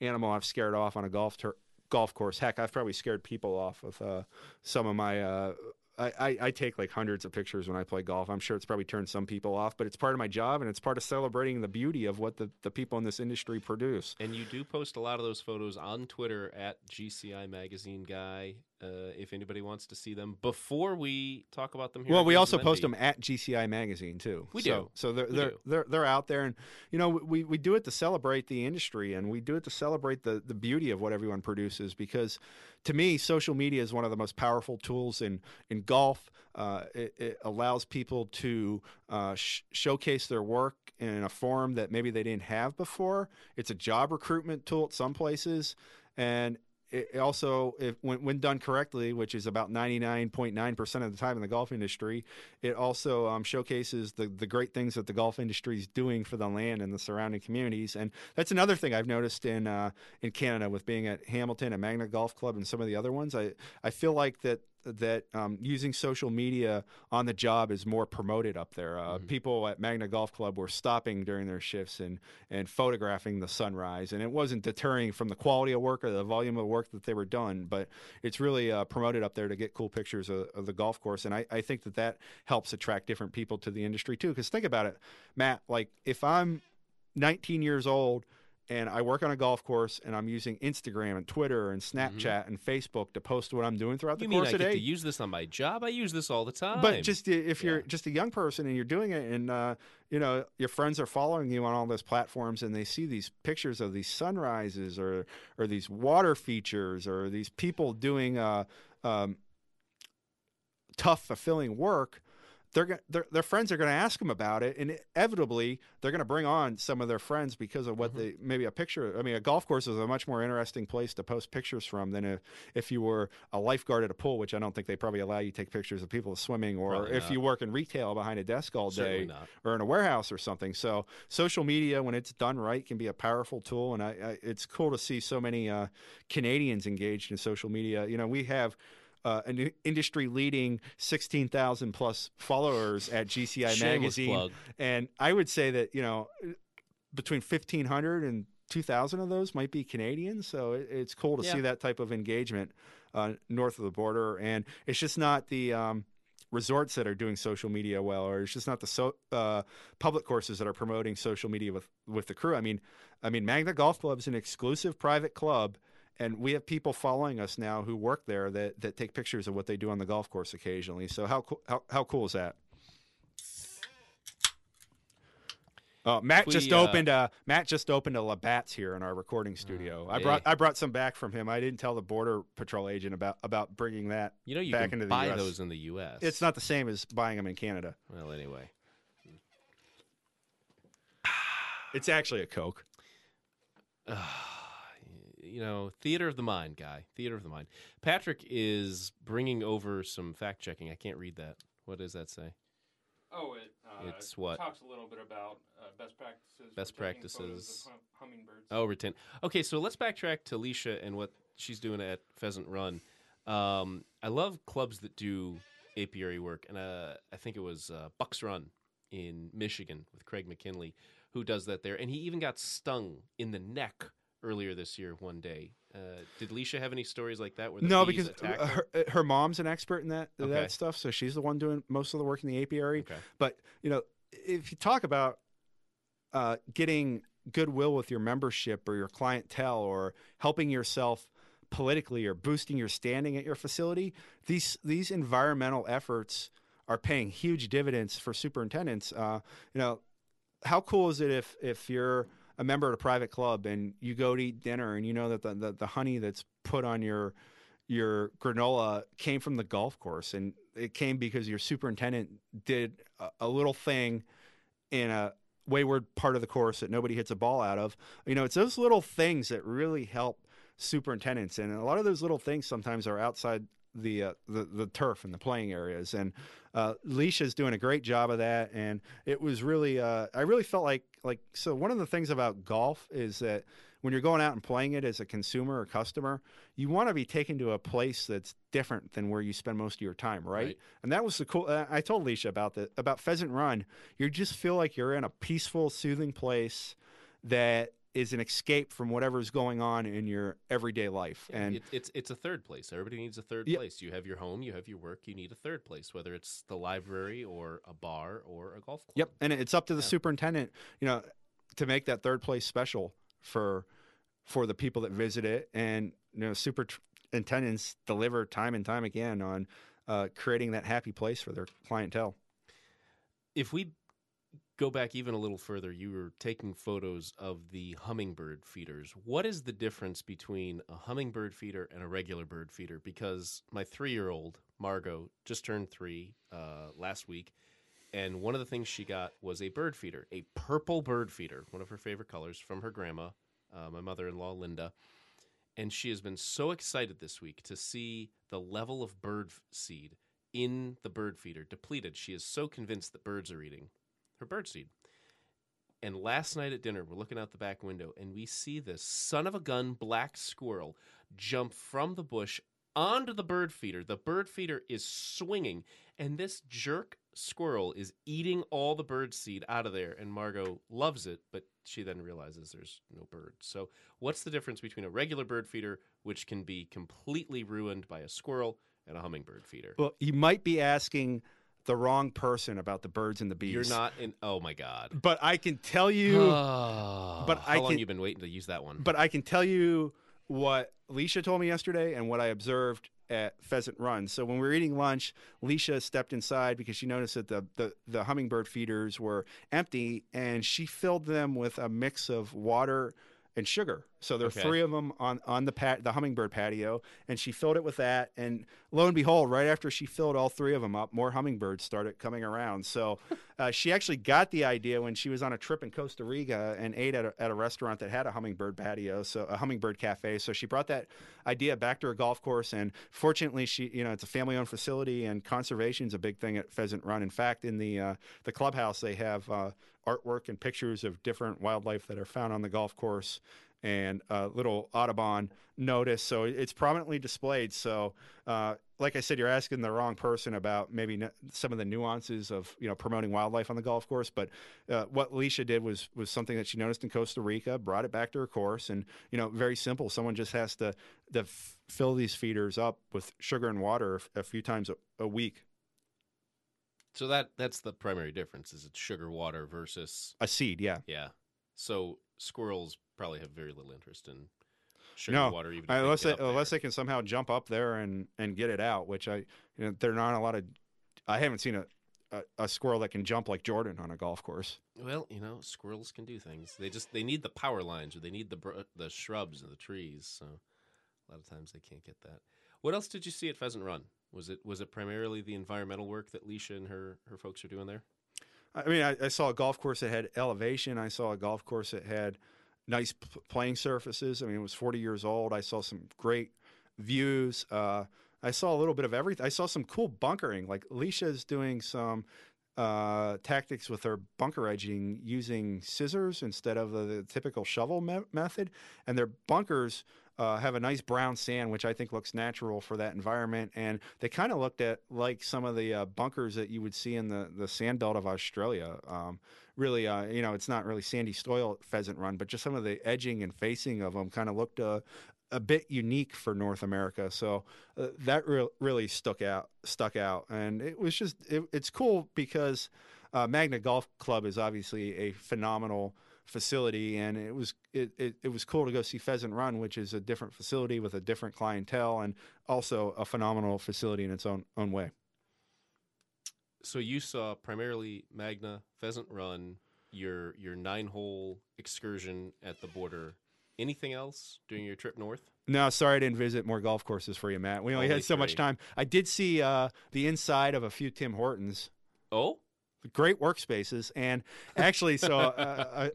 animal I've scared off on a golf tur- golf course. Heck, I've probably scared people off with uh, some of my. Uh, I, I, I take like hundreds of pictures when I play golf. I'm sure it's probably turned some people off, but it's part of my job and it's part of celebrating the beauty of what the, the people in this industry produce. And you do post a lot of those photos on Twitter at GCI Magazine Guy. Uh, if anybody wants to see them before we talk about them here. Well, we also post them at GCI Magazine too. We so, do. So they're We they're, do. they're they're out there, and you know we we do it to celebrate the industry, and we do it to celebrate the the beauty of what everyone produces. Because to me, social media is one of the most powerful tools in in golf. Uh, it, it allows people to uh, sh- showcase their work in a form that maybe they didn't have before. It's a job recruitment tool at some places, and it also, if when, when done correctly, which is about 99.9% of the time in the golf industry, it also um, showcases the, the great things that the golf industry is doing for the land and the surrounding communities. And that's another thing I've noticed in uh, in Canada with being at Hamilton and Magna Golf Club and some of the other ones. I, I feel like that that um, using social media on the job is more promoted up there. Uh, People at Magna Golf Club were stopping during their shifts and and photographing the sunrise, and it wasn't deterring from the quality of work or the volume of work that they were done, but it's really uh, promoted up there to get cool pictures of, of the golf course, and I, I think that that helps attract different people to the industry too. Because think about it, Matt. Like if I'm 19 years old and I work on a golf course and I'm using Instagram and Twitter and Snapchat and Facebook to post what I'm doing throughout the You mean course I of the get day. to use this on my job? I use this all the time. But just if you're Yeah. just a young person and you're doing it, and uh, you know your friends are following you on all those platforms, and they see these pictures of these sunrises or or these water features or these people doing uh, um, tough, fulfilling work. They're, their their friends are going to ask them about it, and inevitably they're going to bring on some of their friends because of what Mm-hmm. they maybe a picture. I mean, a golf course is a much more interesting place to post pictures from than if, if you were a lifeguard at a pool, which I don't think they probably allow you to take pictures of people swimming, or Probably if not. you work in retail behind a desk all day, or in a warehouse or something. So social media, when it's done right, can be a powerful tool, and I, I, it's cool to see so many uh, Canadians engaged in social media. You know, we have. Uh, an industry leading 16,000 plus followers at GCI Shameless Magazine. plug. And I would say that, you know, between 1,500 and 2,000 of those might be Canadian. So it, it's cool to Yeah. see that type of engagement uh, north of the border. And it's just not the um, resorts that are doing social media well, or it's just not the so, uh, public courses that are promoting social media with, with the crew. I mean, I mean, Magna Golf Club is an exclusive private club. And we have people following us now who work there that, that take pictures of what they do on the golf course occasionally. So how co- how, how cool is that? Uh, Matt We, just uh, opened a Matt just opened a Labatt's here in our recording studio. I brought hey. I brought some back from him. I didn't tell the border patrol agent about about bringing that. You know, you back can into the buy US. those in the U.S. It's not the same as buying them in Canada. Well, anyway. It's actually a Coke. you know, theater of the mind, guy. Theater of the mind. Patrick is bringing over some fact checking. I can't read that. What does that say? Oh, it. Uh, It's what? Talks a little bit about uh, best practices. Best practices. hum- hummingbirds. Oh, retain. Okay, so let's backtrack to Leasha and what she's doing at Pheasant Run. Um, I love clubs that do apiary work, and uh, I think it was uh, Bucks Run in Michigan with Craig McKinley who does that there, and he even got stung in the neck earlier this year one day. Uh, did Leasha have any stories like that? Where the No, because uh, her? her, her mom's an expert in that Okay. that stuff, so she's the one doing most of the work in the apiary. Okay. But you know, if you talk about uh, getting goodwill with your membership or your clientele, or helping yourself politically, or boosting your standing at your facility, these these environmental efforts are paying huge dividends for superintendents. Uh, you know, how cool is it if if you're a member of a private club and you go to eat dinner and you know that the, the, the honey that's put on your your granola came from the golf course and it came because your superintendent did a, a little thing in a wayward part of the course that nobody hits a ball out of. You know, it's those little things that really help superintendents, and a lot of those little things sometimes are outside the uh, the, the turf and the playing areas. And uh, Leasha's doing a great job of that, and it was really uh, I really felt like like so. One of the things about golf is that when you're going out and playing it as a consumer or customer, you want to be taken to a place that's different than where you spend most of your time, right? Right. And that was the cool. Uh, I told Leasha about that about Pheasant Run. You just feel like you're in a peaceful, soothing place that is an escape from whatever's going on in your everyday life. and it, it's it's a third place. Everybody needs a third Yeah. place. You have your home, you have your work. You need a third place, whether it's the library or a bar or a golf club. Yep, and it's up to the Yeah. superintendent, you know, to make that third place special for for the people that visit it, and you know, superintendents deliver time and time again on uh, creating that happy place for their clientele. If we go back even a little further, you were taking photos of the hummingbird feeders. What is the difference between a hummingbird feeder and a regular bird feeder? Because my three-year-old Margot just turned three uh, last week. And one of the things she got was a bird feeder, a purple bird feeder, one of her favorite colors from her grandma, uh, my mother in law, Linda. And she has been so excited this week to see the level of bird seed in the bird feeder depleted. She is so convinced that birds are eating her bird seed. And last night at dinner, we're looking out the back window and we see this son of a gun black squirrel jump from the bush onto the bird feeder. The bird feeder is swinging, and this jerk squirrel is eating all the bird seed out of there. And Margot loves it, but she then realizes there's no bird. So, what's the difference between a regular bird feeder, which can be completely ruined by a squirrel, and a hummingbird feeder? Well, you might be asking the wrong person about the birds and the bees. You're not in. Oh my god. but I can tell you. but but how I long can- you been waiting to use that one? But I can tell you what Leasha told me yesterday and what I observed at Pheasant Run. So when we were eating lunch, Leasha stepped inside because she noticed that the, the, the hummingbird feeders were empty and she filled them with a mix of water and sugar. So there are Okay. three of them on, on the pat, the hummingbird patio, and she filled it with that. And lo and behold, right after she filled all three of them up, more hummingbirds started coming around. So uh, she actually got the idea when she was on a trip in Costa Rica and ate at a, at a restaurant that had a hummingbird patio, so a hummingbird cafe. So she brought that idea back to her golf course, and fortunately, she you know it's a family-owned facility, and conservation is a big thing at Pheasant Run. In fact, in the uh, the clubhouse, they have uh, artwork and pictures of different wildlife that are found on the golf course. And a little Audubon notice, so it's prominently displayed. So, uh, like I said, you're asking the wrong person about maybe some of the nuances of you know promoting wildlife on the golf course. But uh, what Leasha did was was something that she noticed in Costa Rica, brought it back to her course, and you know very simple. Someone just has to to f- fill these feeders up with sugar and water a few times a, a week. so that that's the primary difference. Is it's sugar water versus A seed, yeah. yeah. So squirrels probably have very little interest in sugar No, water, even unless they they, unless there. they can somehow jump up there and and get it out, which I you know there are not a lot of. I haven't seen a, a, a squirrel that can jump like Jordan on a golf course. Well, you know, squirrels can do things. They just they need the power lines or they need the the shrubs and the trees. So a lot of times they can't get that. What else did you see at Pheasant Run? Was it was it primarily the environmental work that Leasha and her her folks are doing there? I mean, I, I saw a golf course that had elevation. I saw a golf course that had nice p- playing surfaces. I mean, it was 40 years old. I saw some great views. Uh, I saw a little bit of everything. I saw some cool bunkering. Like Leasha's doing some uh, tactics with her bunker edging using scissors instead of the, the typical shovel me- method, and their bunkers. Uh, have a nice brown sand, which I think looks natural for that environment, and they kind of looked at like some of the uh, bunkers that you would see in the the sand belt of Australia. Um, really, uh, you know, it's not really sandy soil pheasant run, but just some of the edging and facing of them kind of looked uh, a bit unique for North America. So uh, that re- really stuck out, stuck out, and it was just it, it's cool because uh, Magna Golf Club is obviously a phenomenal facility, and it was it, it, it was cool to go see Pheasant Run, which is a different facility with a different clientele, and also a phenomenal facility in its own own way. So you saw primarily Magna Pheasant Run, your your nine hole excursion at the border. Anything else during your trip north? No, sorry I didn't visit more golf courses for you, Matt. We only, Only had so much time. I did see uh, the inside of a few Tim Hortons. Oh, great workspaces. And actually so uh, uh,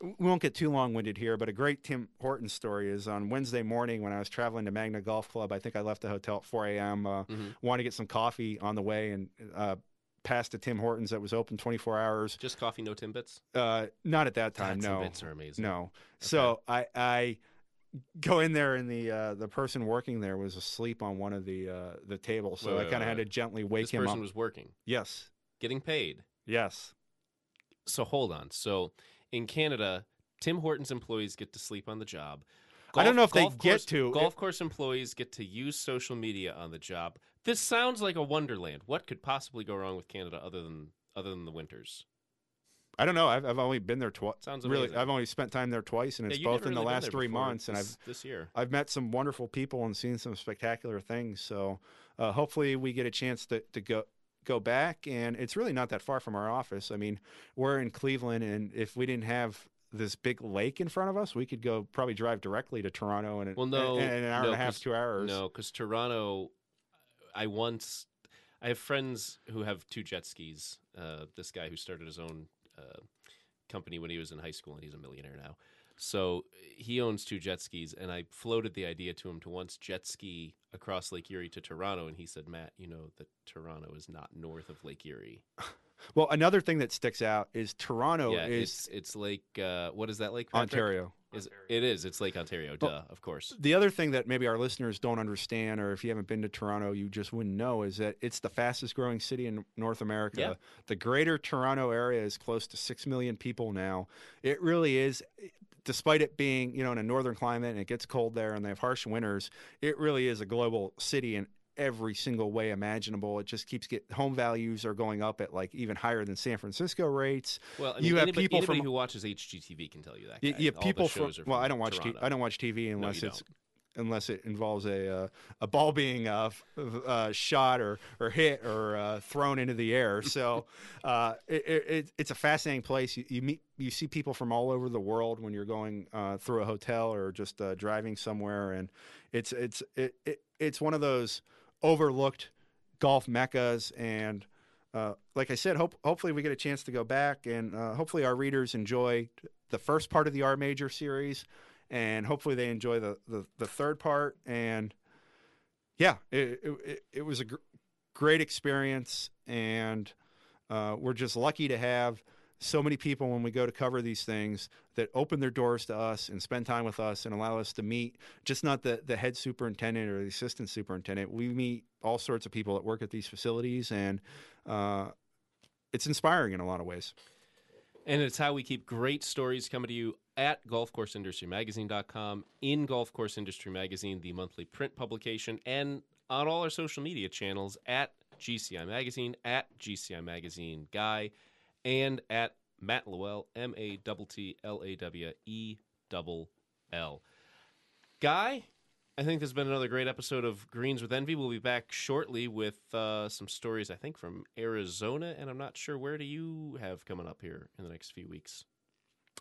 we won't get too long-winded here but a great tim horton story is on wednesday morning when i was traveling to magna golf club i think i left the hotel at 4 a.m uh, Mhm. wanted to get some coffee on the way and uh, passed a tim hortons that was open 24 hours. Just coffee, no timbits. uh, not at that time God, no. Timbits are amazing. no. So i i go in there and the uh, the person working there was asleep on one of the uh, the tables. So Wait, i kind of had to gently wake this him person up. Person was working, yes getting paid. yes So hold on. So in Canada, Tim Hortons employees get to sleep on the job. I don't know if they golf get to. Golf course employees get to use social media on the job. This sounds like a wonderland. What could possibly go wrong with Canada other than other than the winters? I don't know. I've, I've only been there twice. Sounds really. I've only spent time there twice, and it's you've both in the really been last three months. And this, I've this year. I've met some wonderful people and seen some spectacular things. So uh, hopefully we get a chance to, to go go back. And it's really not that far from our office. I mean, we're in Cleveland, and if we didn't have this big lake in front of us, we could go probably drive directly to Toronto in, Well, no, in, in an hour no, and a half, two hours. No, because Toronto, I once, I have friends who have two jet skis. Uh, this guy who started his own uh, company when he was in high school, and he's a millionaire now. So he owns two jet skis, and I floated the idea to him to once jet ski across Lake Erie to Toronto, and he said, "Matt, you know that Toronto is not north of Lake Erie. Well, another thing that sticks out is Toronto yeah, is it's it's Lake. Uh, what is that lake? Patrick? Ontario. Is it is? It's Lake Ontario. Duh, Well, of course. The other thing that maybe our listeners don't understand, or if you haven't been to Toronto, you just wouldn't know, is that it's the fastest growing city in North America. Yeah. The greater Toronto area is close to 6 million people now. It really is, despite it being, you know, in a northern climate and it gets cold there and they have harsh winters, it really is a global city in every single way imaginable. It just keeps get home values are going up at like even higher than San Francisco rates. Well, I mean, you have anybody, people anybody from- who watches HGTV can tell you that. You, guy. you have All people from, are well, I don't watch t-. I don't watch TV unless you it's unless it involves a uh, a ball being uh, uh, shot or or hit or uh, thrown into the air. So uh, it, it, it's a fascinating place. You, you meet you see people from all over the world when you're going uh, through a hotel or just uh, driving somewhere, and it's it's it, it, it's one of those overlooked golf meccas and. Uh, like I said, hope, hopefully we get a chance to go back, and uh, hopefully our readers enjoy the first part of the Our Major series, and hopefully they enjoy the the, the third part. And yeah, it it, it was a gr- great experience, and uh, we're just lucky to have so many people when we go to cover these things that open their doors to us and spend time with us and allow us to meet just not the, the head superintendent or the assistant superintendent. We meet all sorts of people that work at these facilities, and uh, it's inspiring in a lot of ways. And it's how we keep great stories coming to you at golfcourseindustry.magazine.com in Golf Course Industry Magazine, the monthly print publication, and on all our social media channels at GCI Magazine, at GCI Magazine Guy, and at Matt LaWell, M A T T L A W E L L. Guy, I think has been another great episode of Greens with Envy. We'll be back shortly with uh, some stories, I think, from Arizona, and I'm not sure where do you have coming up here in the next few weeks.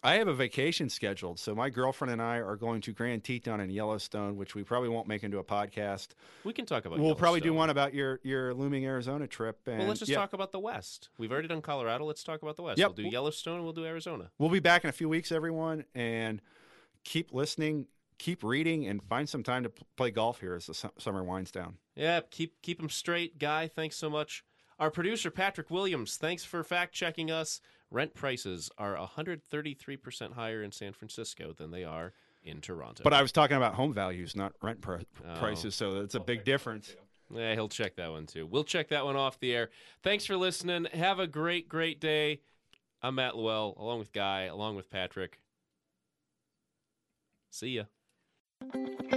I have a vacation scheduled, so my girlfriend and I are going to Grand Teton in Yellowstone, which we probably won't make into a podcast. We can talk about. we'll probably do one about your your looming Arizona trip. And Well, let's just yeah, talk about the West. We've already done Colorado. Let's talk about the West. Yep. We'll do Yellowstone. We'll do Arizona. We'll be back in a few weeks, everyone, and keep listening, keep reading, and find some time to play golf here as the su- summer winds down. Yeah, keep keep them straight, guy. Thanks so much. Our producer Patrick Williams, thanks for fact checking us. Rent prices are 133% higher in San Francisco than they are in Toronto. But I was talking about home values, not rent pr- Oh. prices, so it's a I'll big difference. yeah, he'll check that one too. We'll check that one off the air. Thanks for listening. Have a great, great day. I'm Matt LaWell, along with Guy, along with Patrick. See ya.